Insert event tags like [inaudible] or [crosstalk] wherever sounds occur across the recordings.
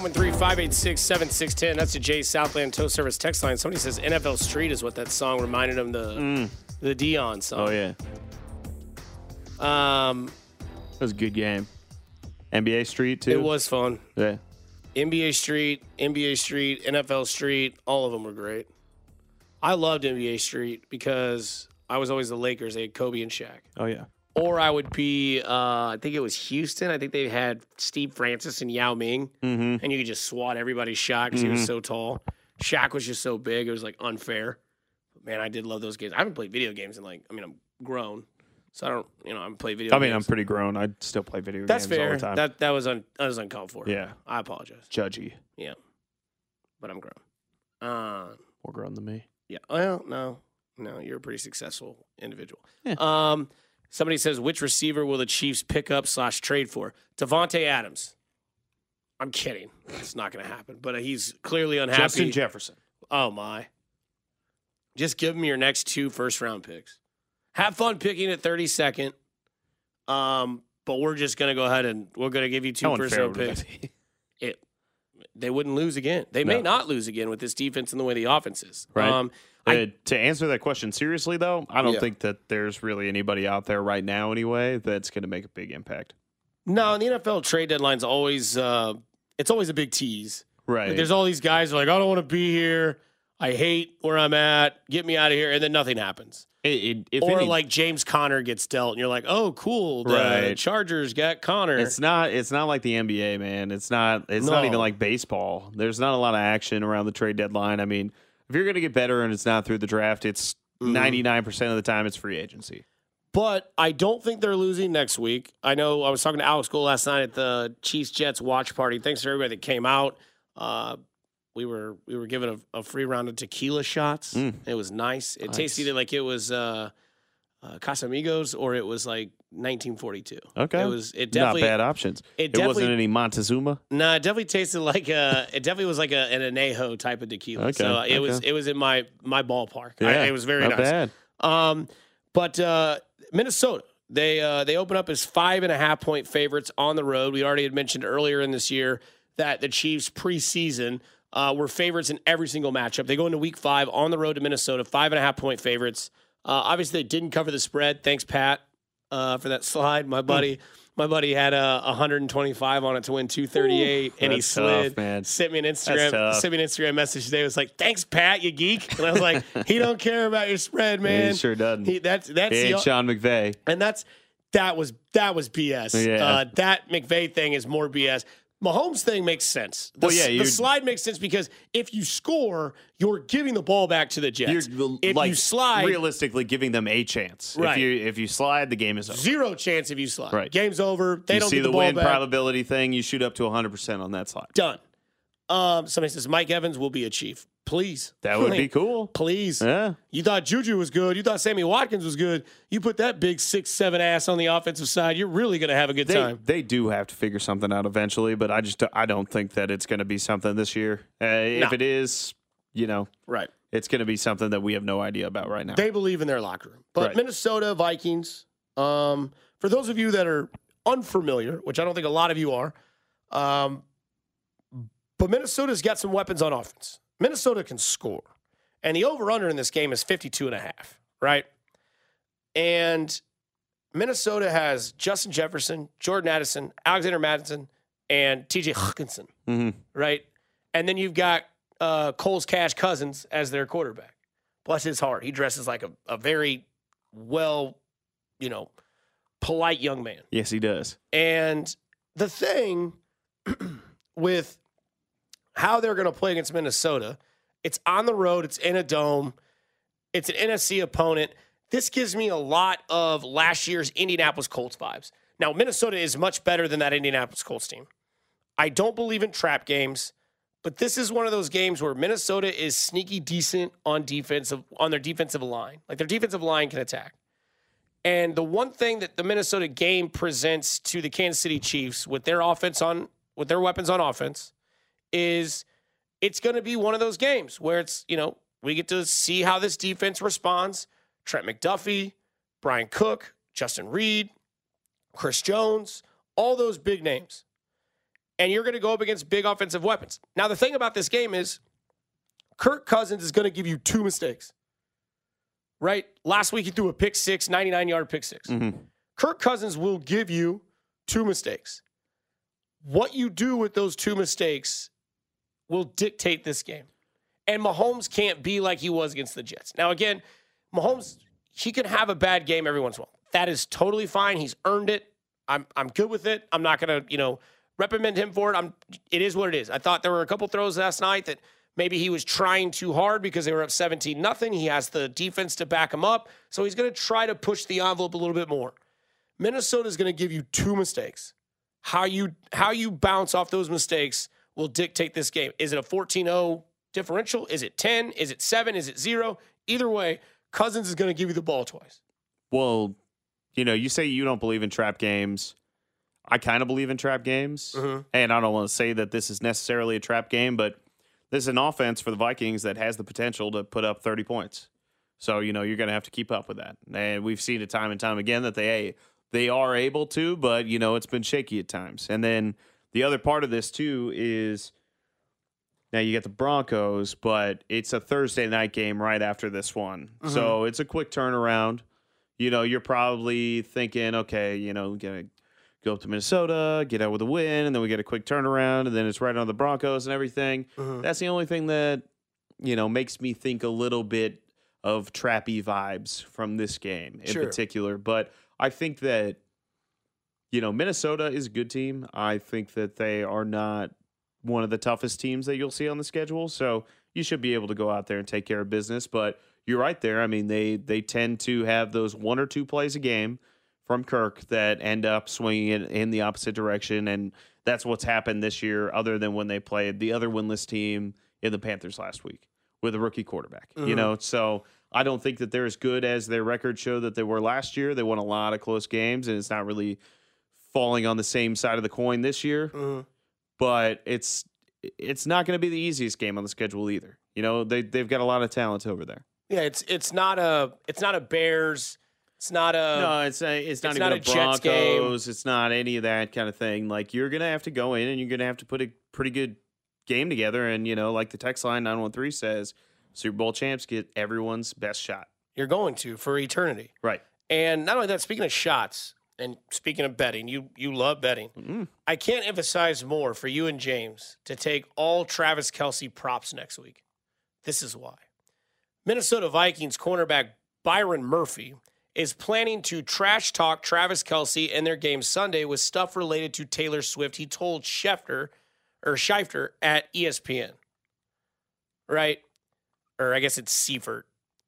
913-586-7610. That's the Jay Southland Tow Service text line. Somebody says NFL Street is what that song reminded them the the Dion song. Oh yeah, Um, that was a good game. NBA Street too. it was fun. Yeah. NBA Street, NBA Street, NFL Street, all of them were great. I loved NBA Street because I was always the Lakers. They had Kobe and Shaq. Oh yeah. Or I would be, uh, I think it was Houston. I think they had Steve Francis and Yao Ming, Mm-hmm. and you could just swat everybody's shot because he was so tall. Shaq was just so big; it was like unfair. But man, I did love those games. I haven't played video games in like, I mean, I'm grown, so I don't, you know, I haven't played video. I mean, I'm pretty grown. I still play video That's games all fair. the time. That that was un, that was uncalled for. yeah, I apologize. judgy. Yeah, but I'm grown. Uh, More grown than me. yeah. Well, no, no, you're a pretty successful individual. Yeah. Um, somebody says, which receiver will the Chiefs pick up slash trade for? Davante Adams. I'm kidding. It's not going to happen. But he's clearly unhappy. Justin Jefferson. oh my! Just give him your next two first round picks. Have fun picking at 32nd. Um, but we're just going to go ahead and we're going to give you two first round picks [laughs] it they wouldn't lose again. They may not lose again with this defense and the way the offense is. Right. Um, I- Uh, to answer that question seriously, though, I don't Yeah. think that there's really anybody out there right now, anyway, that's going to make a big impact. no, the NFL trade deadline's always uh, it's always a big tease. Right. Like, there's all these guys who are like, I don't want to be here. I hate where I'm at. Get me out of here, and then nothing happens. It- it- if or any- like James Conner gets dealt, and you're like, oh, cool. The Right. Chargers got Conner. It's not. It's not like the NBA, man. It's not. It's not even like baseball. There's not a lot of action around the trade deadline. I mean, if you're going to get better and it's not through the draft, it's Mhm. 99 percent of the time it's free agency. But I don't think they're losing next week. I know I was talking to Alex Gold last night at the Chiefs Jets watch party. Thanks to everybody that came out. Uh, we were we were given a, a free round of tequila shots. Mm. It was nice. It Nice. tasted like it was uh, uh, Casamigos or it was like 1942. Okay, It was it not definitely bad options. it It, wasn't any Montezuma. no, it definitely tasted like a. It definitely was like a, an anejo type of tequila. Okay, so it was it was in my my ballpark. I- Yeah, it was very not nice. bad. Um, but uh, Minnesota, they uh, they open up as five and a half point favorites on the road. We already had mentioned earlier in this year that the Chiefs preseason uh, were favorites in every single matchup. They go into Week Five on the road to Minnesota, five and a half point favorites. Uh, obviously, they didn't cover the spread. Thanks, Pat, uh, for that slide. My buddy. My buddy had a 125 on it to win 238, and he slid. tough. Sent me an Instagram. Sent me an Instagram message today. It was like, "Thanks, Pat, you geek." And I was like, [laughs] "He don't care about your spread, man." he sure doesn't. He, that's that's He the, Sean McVay. and that's that was that was BS. Yeah. Uh, that McVay thing is more BS. Mahomes thing makes sense. The, Well, yeah, the slide makes sense because if you score, you're giving the ball back to the Jets. If like you slide, realistically giving them a chance. Right. If you if you slide, the game is over. zero chance if you slide. Right. Game's over. They you don't see the, the, win back. probability thing, you shoot up to 100 percent on that slide. Done. Um, somebody says Mike Evans will be a chief. Please, That would be cool. Please. Yeah. You thought Juju was good. You thought Sammy Watkins was good. You put that big six seven ass on the offensive side. You're really going to have a good They, time. they do have to figure something out eventually, but I just I don't think that it's going to be something this year. Uh, No. If it is, you know, Right. it's going to be something that we have no idea about right now. They believe in their locker room. But Right. Minnesota Vikings, um, for those of you that are unfamiliar, which I don't think a lot of you are, um, but Minnesota's got some weapons on offense. Minnesota can score. And the over under in this game is 52 and a half, right? And Minnesota has Justin Jefferson, Jordan Addison, Alexander Mattison, and TJ Hockenson, hmm right? And then you've got uh, Cole's Cash Cousins as their quarterback. Bless his heart. He dresses like a, a very well, you know, polite young man. Yes, he does. And the thing [clears throat] with how they're going to play against Minnesota, it's on the road, it's in a dome, it's an NFC opponent. This gives me a lot of last year's Indianapolis Colts vibes. Now, Minnesota is much better than that Indianapolis Colts team. I don't believe in trap games, but this is one of those games where Minnesota is sneaky decent on defensive on their defensive line. Like their defensive line can attack. And the one thing that the Minnesota game presents to the Kansas City Chiefs with their offense on with their weapons on offense is it's going to be one of those games where it's, you know, we get to see how this defense responds. Trent McDuffie, Bryan Cook, Justin Reid, Chris Jones, all those big names. and you're going to go up against big offensive weapons. Now, the thing about this game is Kirk Cousins is going to give you two mistakes. Right? Last week he threw a pick six, 99 yard pick 6 Mhm. Kirk Cousins will give you two mistakes. What you do with those two mistakes will dictate this game. And Mahomes can't be like he was against the Jets. Now, again, Mahomes, he can have a bad game every once in a while. That is totally fine. He's earned it. I'm I'm good with it. I'm not gonna, you know, reprimand him for it. I'm it is what it is. I thought there were a couple throws last night that maybe he was trying too hard because they were up 17 nothing. He has the defense to back him up. So he's gonna try to push the envelope a little bit more. Minnesota's gonna give you two mistakes. How you how you bounce off those mistakes will dictate this game. Is it a 14-0 differential? Is it 10? Is it 7? Is it 0? Either way, Cousins is going to give you the ball twice. Well, you know, you say you don't believe in trap games. I kind of believe in trap games. Mhm. And I don't want to say that this is necessarily a trap game, but this is an offense for the Vikings that has the potential to put up 30 points. So, you know, you're going to have to keep up with that. And we've seen it time and time again that they they are able to, but you know, it's been shaky at times. And then the other part of this too is now you get the Broncos, but it's a Thursday night game right after this one. So it's a quick turnaround. You know, you're probably thinking, okay, you know, we're gonna go up to Minnesota, get out with a win, and then we get a quick turnaround, and then it's right on the Broncos and everything. Mhm. That's the only thing that, you know, makes me think a little bit of trappy vibes from this game in Sure. particular. But I think that, you know, Minnesota is a good team. I think that they are not one of the toughest teams that you'll see on the schedule. So you should be able to go out there and take care of business. But you're right there. I mean, they they tend to have those one or two plays a game from Kirk that end up swinging it in the opposite direction, and that's what's happened this year. Other than when they played the other winless team in the Panthers last week with a rookie quarterback, you Mhm. know. So I don't think that they're as good as their record show that they were last year. They won a lot of close games, and it's not really falling on the same side of the coin this year Mhm. but it's it's not going to be the easiest game on the schedule either. You know, they they've got a lot of talent over there. Yeah, it's it's not a it's not a Bears. It's not a no, it's a, it's not it's even not a a Jets game. It's not any of that kind of thing. Like you're going to have to go in and you're going to have to put a pretty good game together. And you know, like the text line nine one three says, Super Bowl champs get everyone's best shot. you're going to for eternity. Right. And not only that, speaking of shots and speaking of betting, you you love betting. Mm. I can't emphasize more for you and James to take all Travis Kelce props next week. This is why. Minnesota Vikings cornerback Byron Murphy is planning to trash talk Travis Kelce in their game Sunday with stuff related to Taylor Swift. He told Schefter or Scheifter at ESPN. Right? Or I guess it's Seifert.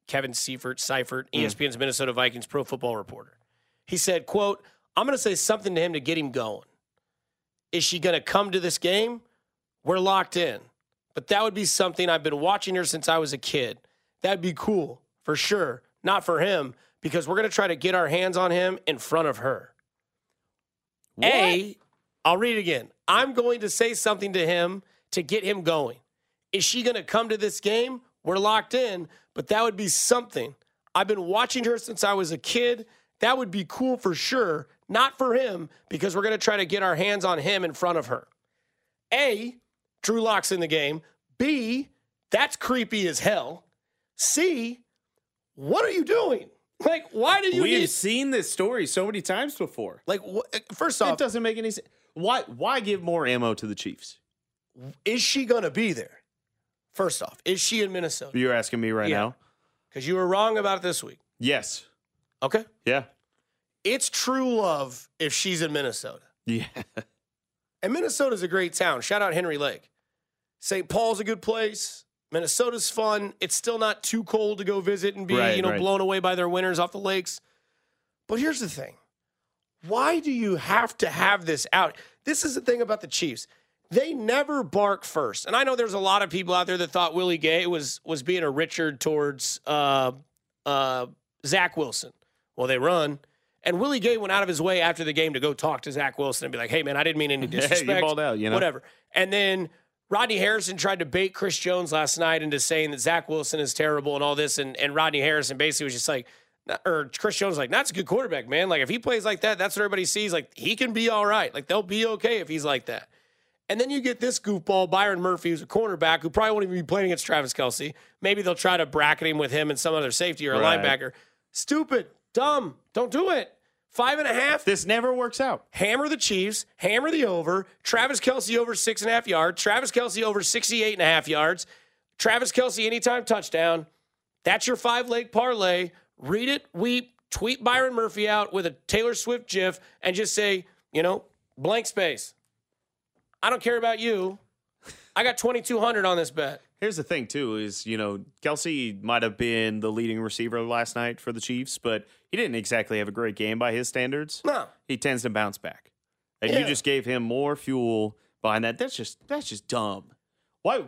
Kevin Seifert, Seifert, E ESPN's Minnesota Vikings pro football reporter. He said, quote, I'm going to say something to him to get him going. Is she going to come to this game? We're locked in. But that would be something I've been watching her since I was a kid. That'd be cool for sure. Not for him because we're going to try to get our hands on him in front of her. A, I'll read it again. I'm going to say something to him to get him going. Is she going to come to this game? We're locked in, but that would be something. I've been watching her since I was a kid. That would be cool for sure. Not for him, because we're going to try to get our hands on him in front of her. A, Drew Locke's in the game. B, that's creepy as hell. C, what are you doing? [laughs] Like, why do you We've need, seen this story so many times before. like, wh- uh, first It doesn't make any sense. Why why give more ammo to the Chiefs? is she going to be there? First off, is she in Minnesota? You're asking me right Yeah. now? Because you were wrong about it this week. Yes. Okay. Yeah. It's true love if she's in Minnesota. Yeah. And Minnesota's a great town. Shout out Henry Lake. St. Paul's a good place. Minnesota's fun. It's still not too cold to go visit and be, Right, you know, right. blown away by their winters off the lakes. But here's the thing. Why do you have to have this out? This is the thing about the Chiefs. They never bark first. And I know there's a lot of people out there that thought Willie Gay was was being a Richard towards uh, uh, Zach Wilson. Well, they run. And Willie Gay went out of his way after the game to go talk to Zach Wilson and be like, hey, man, I didn't mean any [laughs] Hey, you disrespect. balled out, you know? Whatever. And then Rodney Harrison tried to bait Chris Jones last night into saying that Zach Wilson is terrible and all this. And, and Rodney Harrison basically was just like, or Chris Jones was like, that's a good quarterback, man. Like, if he plays like that, that's what everybody sees. Like, he can be all right. Like, they'll be okay if he's like that. And then you get this goofball, Byron Murphy, who's a cornerback who probably won't even be playing against Travis Kelce. Maybe they'll try to bracket him with him and some other safety or a Right. linebacker. Stupid, dumb. Don't do it. Five and a half. This never works out. hammer the Chiefs, hammer the over. Travis Kelce over six and a half yards. Travis Kelce over 68 and a half yards. Travis Kelce anytime touchdown. That's your five leg parlay. Read it, weep, tweet Byron Murphy out with a Taylor Swift gif and just say, you know, blank space. I don't care about you. I got 2,200 on this bet. Here's the thing, too, is you know Kelce might have been the leading receiver last night for the Chiefs, but he didn't exactly have a great game by his standards. No. He tends to bounce back, and you just gave him more fuel behind that. That's just that's just dumb. Why?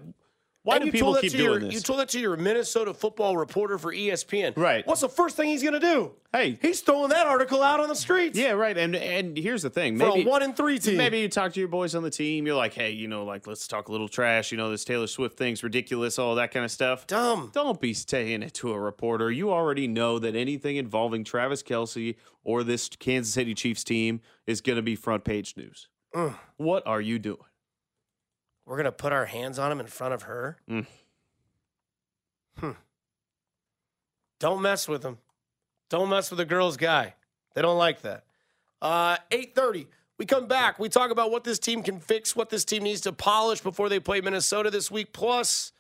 Why And do people keep doing your, this? You told that to your Minnesota football reporter for ESPN. Right. What's the first thing he's going to do? hey, He's throwing that article out on the streets. yeah, right. And and here's the thing, For maybe a one and three team. Maybe you talk to your boys on the team. You're like, hey, you know, like let's talk a little trash. You know, this Taylor Swift thing's ridiculous, all that kind of stuff. dumb. Don't be saying it to a reporter. You already know that anything involving Travis Kelce or this Kansas City Chiefs team is going to be front page news. Ugh. What are you doing? We're gonna put our hands on him in front of her. Mm. Hmm. Don't mess with him. Don't mess with a girl's guy. They don't like that. Uh, 8:30. We come back. We talk about what this team can fix, what this team needs to polish before they play Minnesota this week. Plus,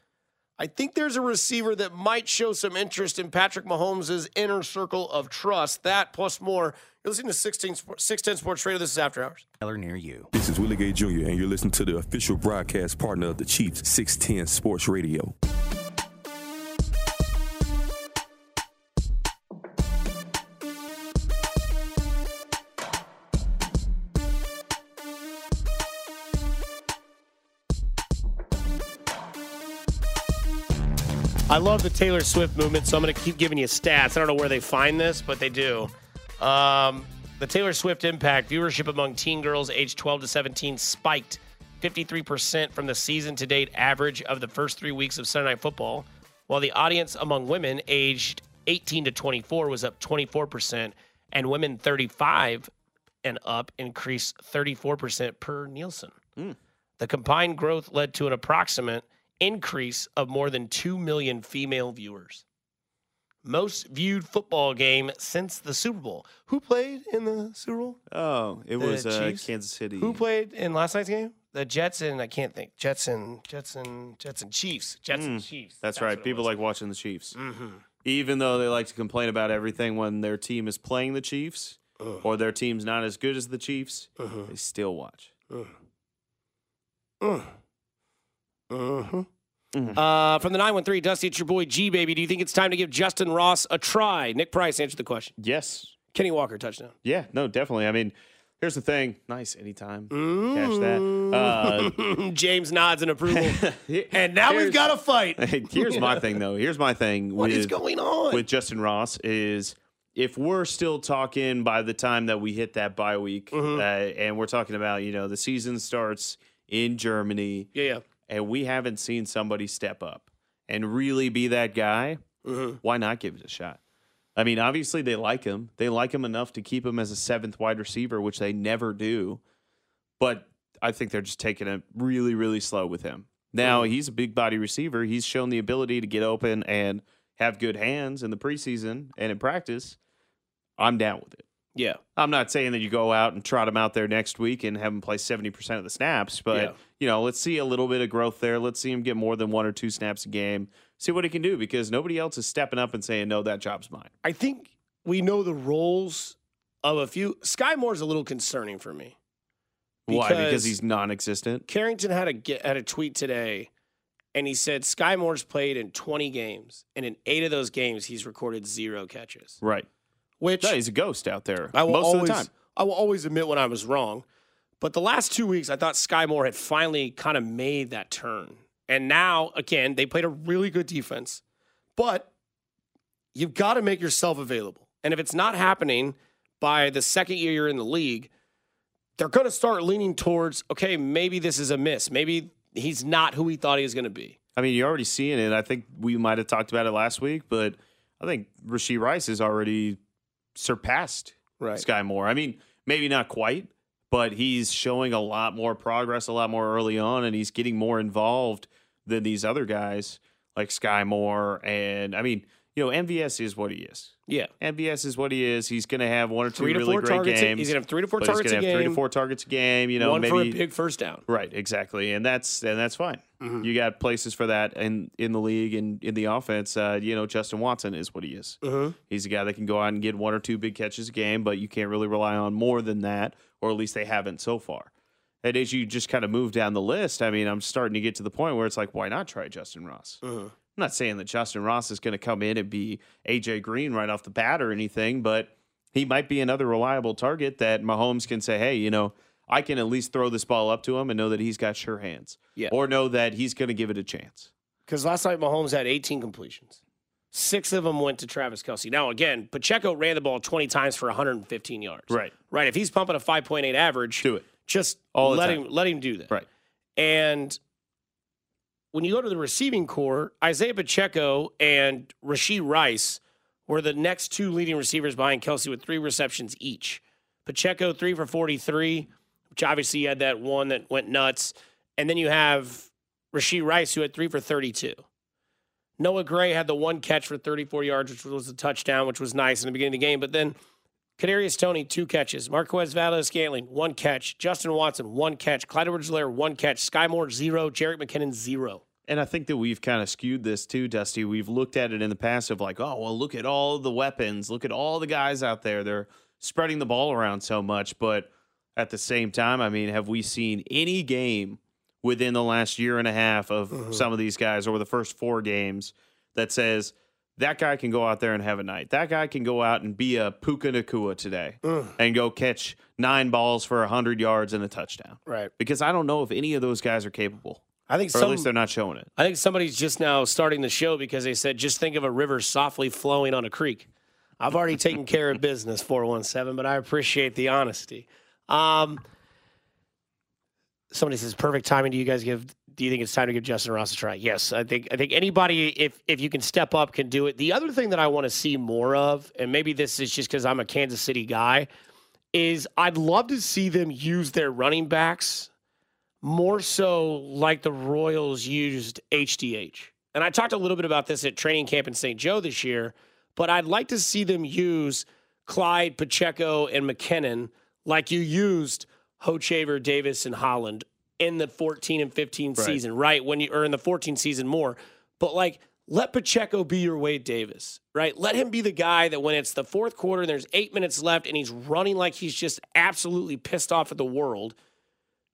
I think there's a receiver that might show some interest in Patrick Mahomes' inner circle of trust. That plus more. You're listening to 16, Sport- 610 Sports Radio. This is After Hours. near you. This is Willie Gay Jr., and you're listening to the official broadcast partner of the Chiefs, 610 Sports Radio. I love the Taylor Swift movement, so I'm going to keep giving you stats. I don't know where they find this, but they do. Um, the Taylor Swift impact viewership among teen girls aged 12 to 17 spiked 53% from the season to date average of the first three weeks of Sunday Night Football, while the audience among women aged 18 to 24 was up 24%, and women 35 and up increased 34% per Nielsen. The combined growth led to an approximate increase of more than 2 million female viewers. Most viewed football game since the Super Bowl. Who played in the Super Bowl? Oh, it The was uh, Kansas City. Who played in last night's game? The Jets and I can't think. Jets and Jets and Jets and Chiefs. Jets and Chiefs. Mm, That's, right. People like watching the Chiefs. Mm-hmm. Even though they like to complain about everything when their team is playing the Chiefs or their team's not as good as the Chiefs, they still watch. Uh, from the 913, Dusty, it's your boy G, baby. Do you think it's time to give Justin Ross a try? Nick Price answered the question. Yes. Kenny Walker, touchdown. Yeah, no, definitely. I mean, here's the thing. Nice anytime. Catch that. Uh, [laughs] James nods in approval. [laughs] and now we've got a fight. [laughs] Here's my thing, though. Here's my thing What with is going on? with Justin Ross is if we're still talking by the time that we hit that bye week, Mm-hmm. uh, and we're talking about you know the season starts in Germany, yeah, yeah. And we haven't seen somebody step up and really be that guy, Mm-hmm. why not give it a shot? I mean, obviously they like him. They like him enough to keep him as a seventh wide receiver, which they never do. But I think they're just taking it really, really slow with him. Now Mm-hmm. he's a big body receiver. He's shown the ability to get open and have good hands in the preseason and in practice. I'm down with it. Yeah. I'm not saying that you go out and trot him out there next week and have him play 70% of the snaps, but Yeah. you know, let's see a little bit of growth there. Let's see him get more than one or two snaps a game. See what he can do because nobody else is stepping up and saying, "No, that job's mine." I think we know the roles of a few. Skyy Moore's a little concerning for me. Why? Because- he's non-existent. Carrington had a had a tweet today, and he said Skyy Moore's played in 20 games, and in eight of those games he's recorded zero catches. Right. Which No, he's a ghost out there I will most always, of the time. I will always admit when I was wrong. But the last two weeks, I thought Skyy Moore had finally kind of made that turn. And now, again, they played a really good defense. But you've got to make yourself available. And if it's not happening by the second year you're in the league, they're going to start leaning towards, okay, maybe this is a miss. Maybe he's not who he thought he was going to be. I mean, you're already seeing it. I think we might have talked about it last week, but I think Rashee Rice is already surpassed Right. Skyy Moore. I mean, maybe not quite, but he's showing a lot more progress, a lot more early on, and he's getting more involved than these other guys like Skyy Moore. And I mean, you know, MVS is what he is. Yeah. MVS is what he is. He's going to have one or two to really great targets. games. He's gonna have three to four but he's targets going to have three to four targets a game. You know, one maybe for a big first down. Right, exactly, and that's and that's fine. Mm-hmm. You got places for that in in the league and in the offense. Uh, you know, Justin Watson is what he is. Mm-hmm. He's a guy that can go out and get one or two big catches a game, but you can't really rely on more than that, or at least they haven't so far. And as you just kind of move down the list, I mean, I'm starting to get to the point where it's like, why not try Justin Ross? Mm-hmm. I'm not saying that Justin Ross is going to come in and be AJ Green right off the bat or anything, but he might be another reliable target that Mahomes can say, hey, you know, I can at least throw this ball up to him and know that he's got sure hands. Yeah. Or know that he's going to give it a chance. Because last night Mahomes had 18 completions. Six of them went to Travis Kelce. Now, again, Pacheco ran the ball 20 times for 115 yards. Right. Right. If he's pumping a 5.8 average, Do it. just All let him let him do that. Right. And when you go to the receiving core, Isaiah Pacheco and Rashee Rice were the next two leading receivers behind Kelce with three receptions each. Pacheco three for 43, which obviously had that one that went nuts. And then you have Rashee Rice who had three for 32. Noah Gray had the one catch for 34 yards, which was a touchdown, which was nice in the beginning of the game. But then Kadarius Toney, two catches. Marquez Valdes-Scantling, one catch. Justin Watson, one catch. Clyde edwards one catch. Skyy Moore, zero. Jerick McKinnon, zero. And I think that we've kind of skewed this too, Dusty. We've looked at it in the past of like, oh, well, look at all the weapons. Look at all the guys out there. They're spreading the ball around so much. But at the same time, I mean, have we seen any game within the last year and a half of mm-hmm. some of these guys over the first four games that says that guy can go out there and have a night? That guy can go out and be a Puka Nacua today and go catch nine balls for 100 yards and a touchdown. Right. Because I don't know if any of those guys are capable, I think or at least they're not showing it. I think somebody's just now starting the show because they said, just think of a river softly flowing on a creek. I've already [laughs] taken care of business, 417, but I appreciate the honesty. Um, somebody says, perfect timing. Do you guys give, do you think it's time to give Justin Ross a try? Yes. I think, I think anybody, if, if you can step up, can do it. The other thing that I want to see more of, and maybe this is just because I'm a Kansas City guy, is I'd love to see them use their running backs more so like the Royals used HDH. And I talked a little bit about this at training camp in St. Joe this year, but I'd like to see them use Clyde, Pacheco, and McKinnon like you used Hochevar, Davis, and Holland in the 14 and 15 Right. season, right? When you or in the 14 season more. But like let Pacheco be your Wade Davis, right? Let him be the guy that when it's the fourth quarter and there's eight minutes left and he's running like he's just absolutely pissed off at the world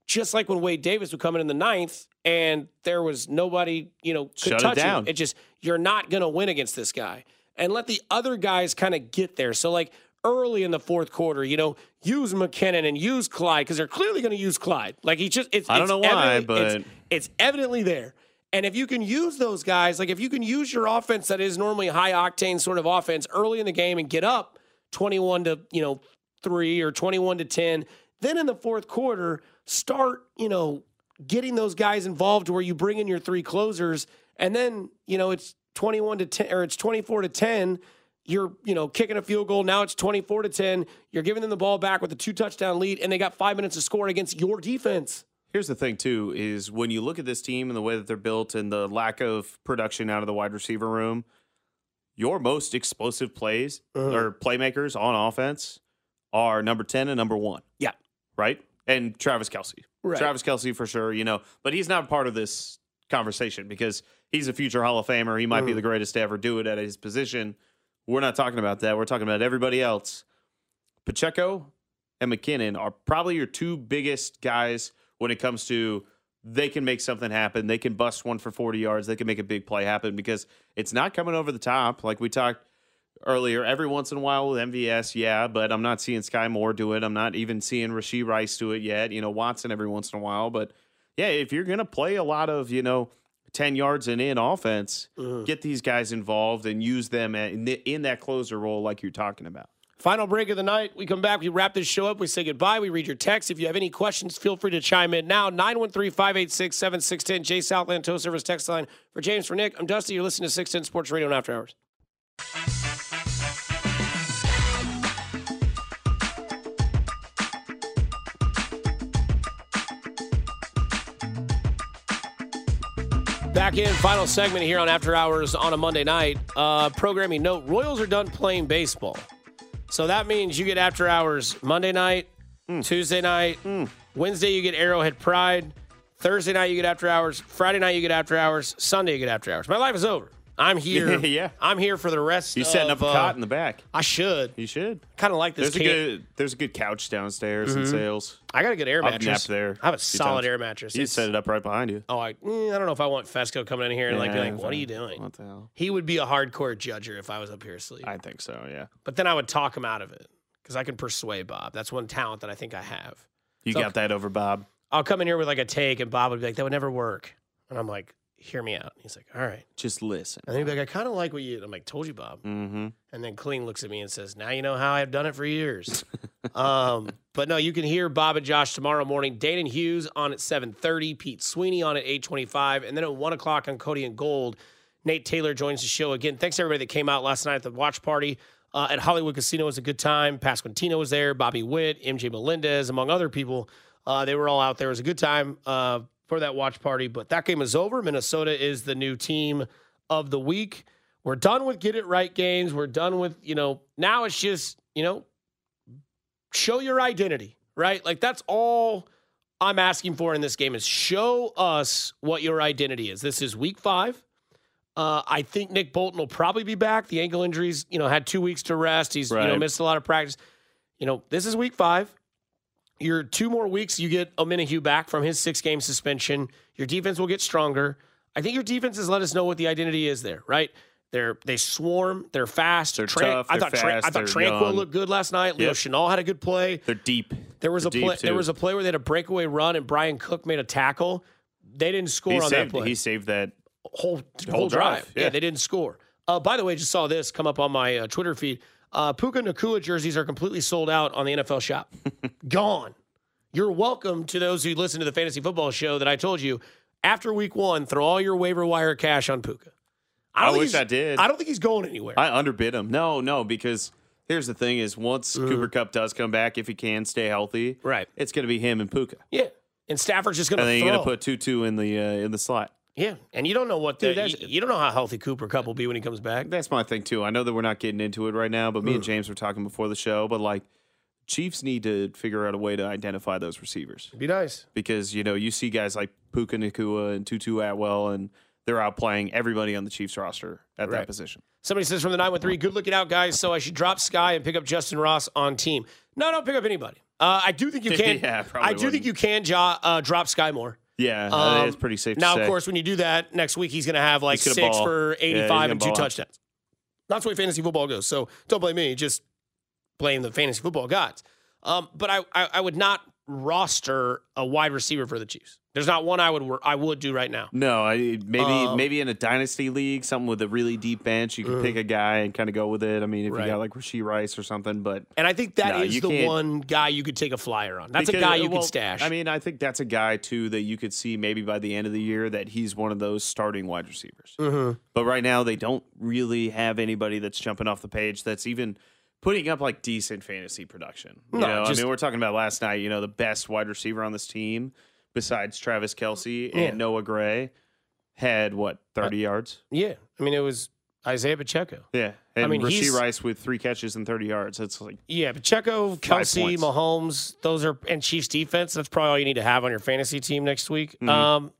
just like when Wade Davis would come in in the ninth and there was nobody, you know, could Shut it touch down. him. It just you're not going to win against this guy. And let the other guys kind of get there. So like early in the fourth quarter, you know, use McKinnon and use Clyde because they're clearly going to use Clyde. Like he just it's I don't it's know why, evidently- it's- but- it's evidently there. And if you can use those guys, like if you can use your offense that is normally high octane sort of offense early in the game and get up 21 to, you know, 3 or 21 to 10, then in the fourth quarter start, you know, getting those guys involved where you bring in your three closers and then, you know, it's 21 to 10 or it's 24 to 10 you're you know kicking a field goal now it's 24 to 10 you're giving them the ball back with a two touchdown lead and they got five minutes to score against your defense Here's the thing, too, is when you look at this team and the way that they're built and the lack of production out of the wide receiver room, your most explosive plays uh-huh. or playmakers on offense are number 10 and number one, yeah right? And Travis Kelce. Right. Travis Kelce for sure, you know, but he's not part of this conversation because he's a future Hall of Famer. He might be mm-hmm. the greatest to ever do it at his position. We're not talking about that. We're talking about everybody else. Pacheco and McKinnon are probably your two biggest guys when it comes to they can make something happen. They can bust one for 40 yards. They can make a big play happen because it's not coming over the top. Like we talked earlier, every once in a while with MVS, yeah, but I'm not seeing Skyy Moore do it. I'm not even seeing Rashee Rice do it yet. You know, Watson every once in a while. But yeah, if you're going to play a lot of, you know, 10 yards and in offense, mm-hmm. get these guys involved and use them in, in that closer role like you're talking about. Final break of the night. We come back. We wrap this show up. We say goodbye. We read your text. If you have any questions, feel free to chime in now. 913 586 7610. Jay Southland, Tow Service Text Line. For James, for Nick, I'm Dusty. You're listening to 610 Sports Radio and After Hours. Back in. Final segment here on After Hours on a Monday night. Uh, programming note Royals are done playing baseball. So that means you get After Hours Monday night, Tuesday night, Wednesday you get Arrowhead Pride, Thursday night you get After Hours, Friday night you get After Hours, Sunday you get After Hours. My life is over. I'm [laughs] here. Yeah. I'm here for the rest You setting up a uh, cot in the back. I should. You should. Kind of like this. There's a good there's a good couch downstairs in sales. I got a good air mattress. there. I have a solid times. air mattress. You set it up right behind you. Oh, I, mm, I don't know if I want Fesco coming in here and like be Yeah, like, "What are you doing?" What the hell? He would be a hardcore judger if I was up here asleep. I think so. Yeah. but then I would talk him out of it because I can persuade Bob. That's one talent that I think I have. You So- got that over Bob. I'll come in here with like a take, and Bob would be like, "That would never work," and I'm like, "Hear me out." He's like, "All right," Just listen. and he'd like, "I kind of like what you." I'm like, "Told you, Bob." Mm-hmm. And then Clean looks at me and says, "Now you know how I've done it for years." [laughs] um, but no, you can hear Bob and Josh tomorrow morning. Dayton Hughes on at 7:30, Pete Sweeney on at 8:25, and then at one o'clock on Cody and Gold, Nate Taylor joins the show again. Thanks everybody that came out last night at the watch party uh, at Hollywood Casino. Was a good time. Pasquantino was there, Bobby Witt, MJ Melendez, among other people. Uh, they were all out there. It was a good time uh, for that watch party. But that game is over. Minnesota is the new team of the week. We're done with get it right games. We're done with, you know, now it's just, you know, show your identity, right? Like that's all I'm asking for in this game is show us what your identity is. This is week five. Uh, I think Nick Bolton will probably be back. The ankle injuries, you know, had two weeks to rest. He's you know missed a lot of practice. You know, this is week five. Your two more weeks, you get Omenihu back from his six game suspension. Your defense will get stronger. I think your defense has let us know what the identity is there, right? They're they swarm, they're fast, They're Tran- tough, I they're thought Tran- I thought Tranquill young. looked good last night. Leo Yep. Chenal had a good play. They're deep. There was a They're play. deep, There was a play where they had a breakaway run and Bryan Cook made a tackle. They didn't score He on saved, that play. he saved that. whole whole, whole drive. drive, Yeah. yeah. they didn't score. Uh, by the way, just saw this come up on my uh, Twitter feed. Uh, Puka Nacua jerseys are completely sold out on the NFL shop. [laughs] Gone. You're welcome to those who listen to the fantasy football show that I told you. After week one, throw all your waiver wire cash on Puka. I think wish I did. I don't think he's going anywhere. I underbid him. No, no, because here's the thing: is once Cooper Kupp does come back, if he can stay healthy. Right. it's going to be him and Puka, yeah. And Stafford's just going and to then throw. you're going to put Tutu in the uh, in the slot. Yeah. And you don't know what Dude, that's- you, you don't know how healthy Cooper Kupp will be when he comes back. That's my thing too. I know that we're not getting into it right now, but me Mm. and James were talking before the show. But like, Chiefs need to figure out a way to identify those receivers Be nice. because you know you see guys like Puka Nacua and Tutu Atwell, and they're outplaying everybody on the Chiefs roster at Right. that position. Somebody says from the 913, good looking out, guys. So I should drop Sky and pick up Justin Ross on team. No, don't pick up anybody. Uh, I do think you [laughs] can. Yeah, I do think wouldn't. you can jo- uh, drop Skyy Moore. Yeah, Um, is pretty safe. Now, of course, when you do that next week, he's going to have like six ball. for 85 gonna and two ball touchdowns. That's the way fantasy football goes. So don't blame me. Just blame the fantasy football gods. Um, but I, I, I would not roster a wide receiver for the Chiefs. There's not one I would I would do right now. No, I, maybe Um, maybe in a dynasty league, something with a really deep bench, you can pick a guy and kind of go with it. I mean, if. Right. you got like Rashee Rice or something, but And I think that is No, you the one guy you could take a flyer on. That's a guy you well, could stash. I mean, I think that's a guy too that you could see maybe by the end of the year that he's one of those starting wide receivers. Mhm. But right now, they don't really have anybody that's jumping off the page that's even putting up like decent fantasy production. You No, know, just- I mean, we're talking about last night. You know, the best wide receiver on this team besides Travis Kelce and Yeah. Noah Gray had what thirty yards. yeah. I mean, it was Isaiah Pacheco. Yeah, and I mean, Rashee Rice with three catches and thirty yards. It's like Yeah, Pacheco, Kelce. Mahomes, those are and Chiefs defense. That's probably all you need to have on your fantasy team next week. Mhm. Um,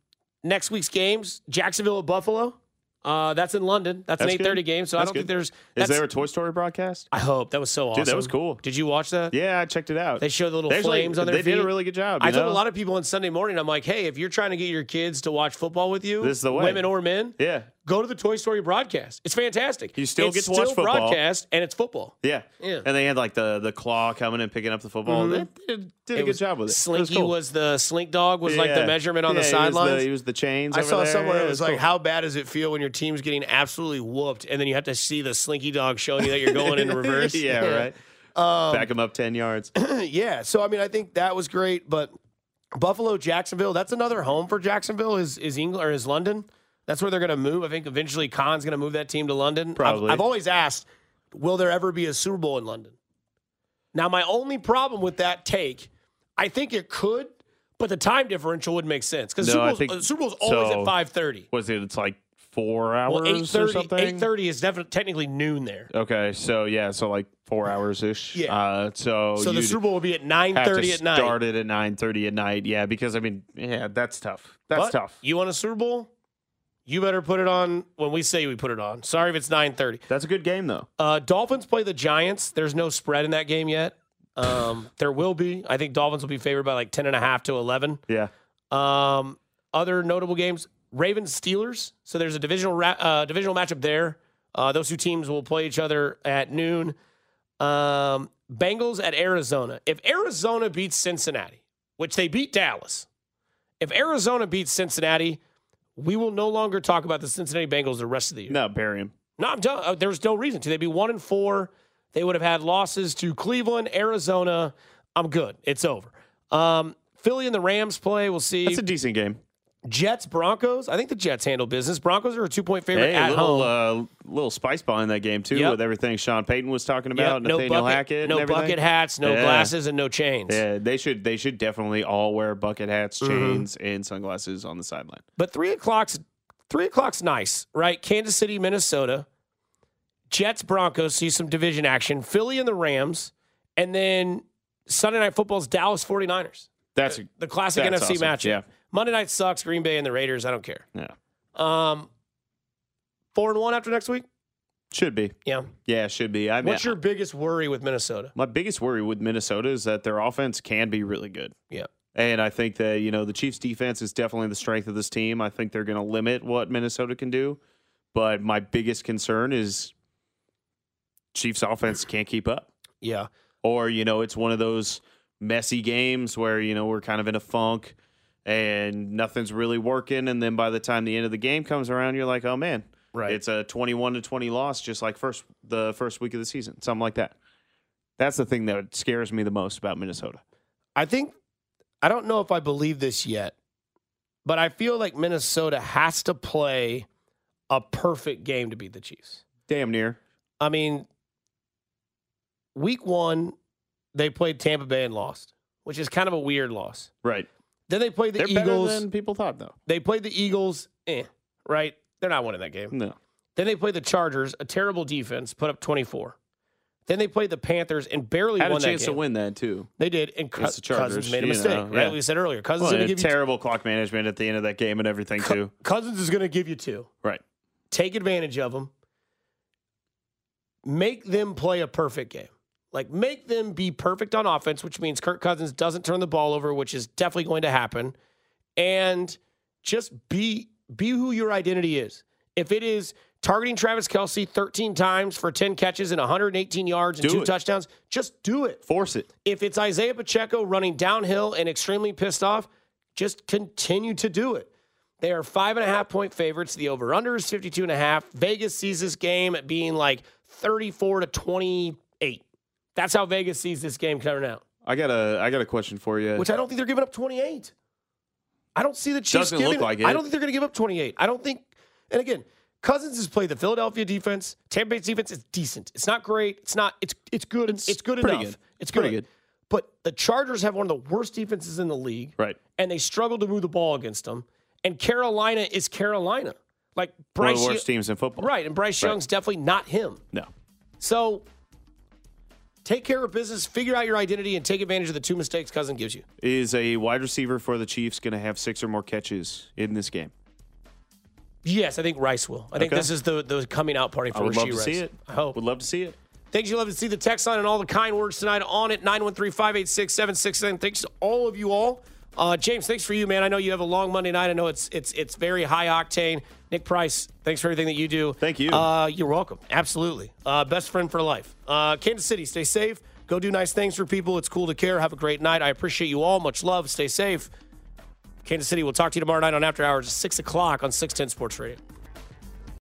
next week's games: Jacksonville at Buffalo. Uh, that's in London. That's, an eight thirty game. So I don't think there's. Is That's, there a Toy Story broadcast? I hope that was so awesome. Dude, that was cool. Did you watch that? Yeah, I checked it out. They showed the little actually- flames on their They feet. did a really good job. I you told a lot of people on Sunday morning, I'm like, hey, if you're trying to get your kids to watch football with you, This is the way. women or men, Yeah, go to the Toy Story broadcast. It's fantastic. You still It's get to watch still football. broadcast, and it's football. yeah, Yeah. And they had like the the claw coming and picking up the football. They did, did a good job with it. Slinky was, was, the slink dog was like the measurement on the Yeah, he was sidelines. He was the chains. I saw there. somewhere Yeah, it was like, how bad does it feel when your team's getting absolutely whooped, and then you have to see the slinky dog showing you that you're going in [laughs] reverse? yeah, right. Um, Back him up ten yards. [clears throat] yeah. So I mean, I think that was great, but Buffalo, Jacksonville, that's another home for Jacksonville. Is is England or is London? That's where they're going to move. I think eventually Khan's going to move that team to London. I've- Probably. I've, always asked, will there ever be a Super Bowl in London? Now, my only problem with that take, I think it could, But the time differential would make sense because No, Super, Bowl's- uh, Super Bowl's always so- at five thirty. Was it? It's like four hours Well, eight or something. Eight thirty is definitely technically noon there. Okay, so yeah, so like four hours ish. Yeah. Uh, so So the Super Bowl would be at nine thirty at night. Started at nine thirty at night. Yeah, because I mean, yeah, that's tough. That's But tough. You want a Super Bowl? You better put it on when we say we put it on. Sorry if it's nine thirty. That's a good game though. Uh, Dolphins play the Giants. There's no spread in that game yet. Um, [laughs] there will be. I think Dolphins will be favored by like 10 and a half to 11. Yeah. Um, other notable games: Ravens Steelers. So there's a divisional ra- uh, divisional matchup there. Uh, those two teams will play each other at noon. Um, Bengals at Arizona. If Arizona beats Cincinnati, which they beat Dallas, if Arizona beats Cincinnati, we will no longer talk about the Cincinnati Bengals the rest of the year. No, bury him. No, I'm done. Uh, there's no reason to. They'd be one and four. They would have had losses to Cleveland, Arizona. I'm good. It's over. Um, Philly and the Rams play. We'll see. That's a decent game. Jets, Broncos. I think the Jets handle business. Broncos are a two point favorite Hey, at little home. uh, little spice behind that game too, Yep. with everything Sean Payton was talking Yep, about, no Nathaniel bucket, Hackett, no everything. bucket hats, no Yeah. glasses, and no chains. Yeah, they should they should definitely all wear bucket hats, Mm-hmm. chains, and sunglasses on the sideline. But three o'clock's three o'clock's nice, right? Kansas City, Minnesota, Jets, Broncos. See some division action. Philly and the Rams, and then Sunday night football's Dallas 49ers. That's The classic That's NFC awesome. matchup. Yeah. Monday night sucks. Green Bay and the Raiders. I don't care. yeah, Um, four and one after next week. should be. Yeah. Yeah, should be. I mean, What's your biggest worry with Minnesota? my biggest worry with Minnesota is that their offense can be really good. Yeah. And I think that, you know, the Chiefs defense is definitely the strength of this team. I think they're going to limit what Minnesota can do. But my biggest concern is Chiefs offense can't keep up. Yeah. Or, you know, it's one of those messy games where, you know, we're kind of in a funk and nothing's really working. And then by the time the end of the game comes around, you're like, oh man, Right. it's a 21 to 20 loss, just like first the first week of the season, something like that. That's the thing that scares me the most about Minnesota. I think I don't know if I believe this yet, but I feel like Minnesota has to play a perfect game to beat the Chiefs. Damn near. I mean, week one, they played Tampa Bay and lost, which is kind of a weird loss. Right. Then they played the They're Eagles. better than people thought, though. they played the Eagles, eh, right? They're not winning that game. No. Then they played the Chargers, a terrible defense, put up 24. Then they played the Panthers and barely Had a won that chance to win that, too. They did, and Against the Cousins made a mistake. know, Right? yeah. We said earlier, Cousins Well, is going to give you terrible clock management at the end of that game and everything, too. Cousins is going to give you two. Right. Take advantage of them. Make them play a perfect game. Like make them be perfect on offense, which means Kirk Cousins doesn't turn the ball over, which is definitely going to happen. And just be be who your identity is. If it is targeting Travis Kelce 13 times for 10 catches and 118 yards and Do two it. touchdowns, just do it. Force it. If it's Isaiah Pacheco running downhill and extremely pissed off, just continue to do it. They are five and a half point favorites. The over under is 52 and a half. Vegas sees this game at being like 34 to 28. That's how Vegas sees this game coming out, I got a I got a question for you. which I don't think they're giving up 28. I don't see the Chiefs Doesn't look like it. I don't think they're going to give up 28. I don't think, and again, Cousins has played the Philadelphia defense. Tampa Bay's defense is decent. It's not great. It's not. It's it's good. It's, good enough. good. It's Pretty good. good. But the Chargers have one of the worst defenses in the league right. and they struggle to move the ball against them. And Carolina is Carolina. Like One of Bryce the Young- worst teams in football. Right, and Bryce Right. Young's definitely not him. No. So take care of business, figure out your identity, and take advantage of the two mistakes Cousin gives you. Is a wide receiver for the Chiefs going to have six or more catches in this game? Yes, I think Rice will. I think Okay. this is the, the coming out party for I would love to Rice. see it. I hope. Would love to see it. Thanks, you love to see the text line and all the kind words tonight on it. 913 586 767. Thanks to all of you all. Uh, James, thanks for you, man. I know you have a long Monday night. I know it's it's it's very high octane. Nick Price, thanks for everything that you do. Thank you. Uh, you're welcome. Absolutely. Uh, best friend for life. Uh, Kansas City, stay safe. Go do nice things for people. It's cool to care. Have a great night. I appreciate you all. Much love. Stay safe. Kansas City, we'll talk to you tomorrow night on After Hours, 6 o'clock on 610 Sports Radio.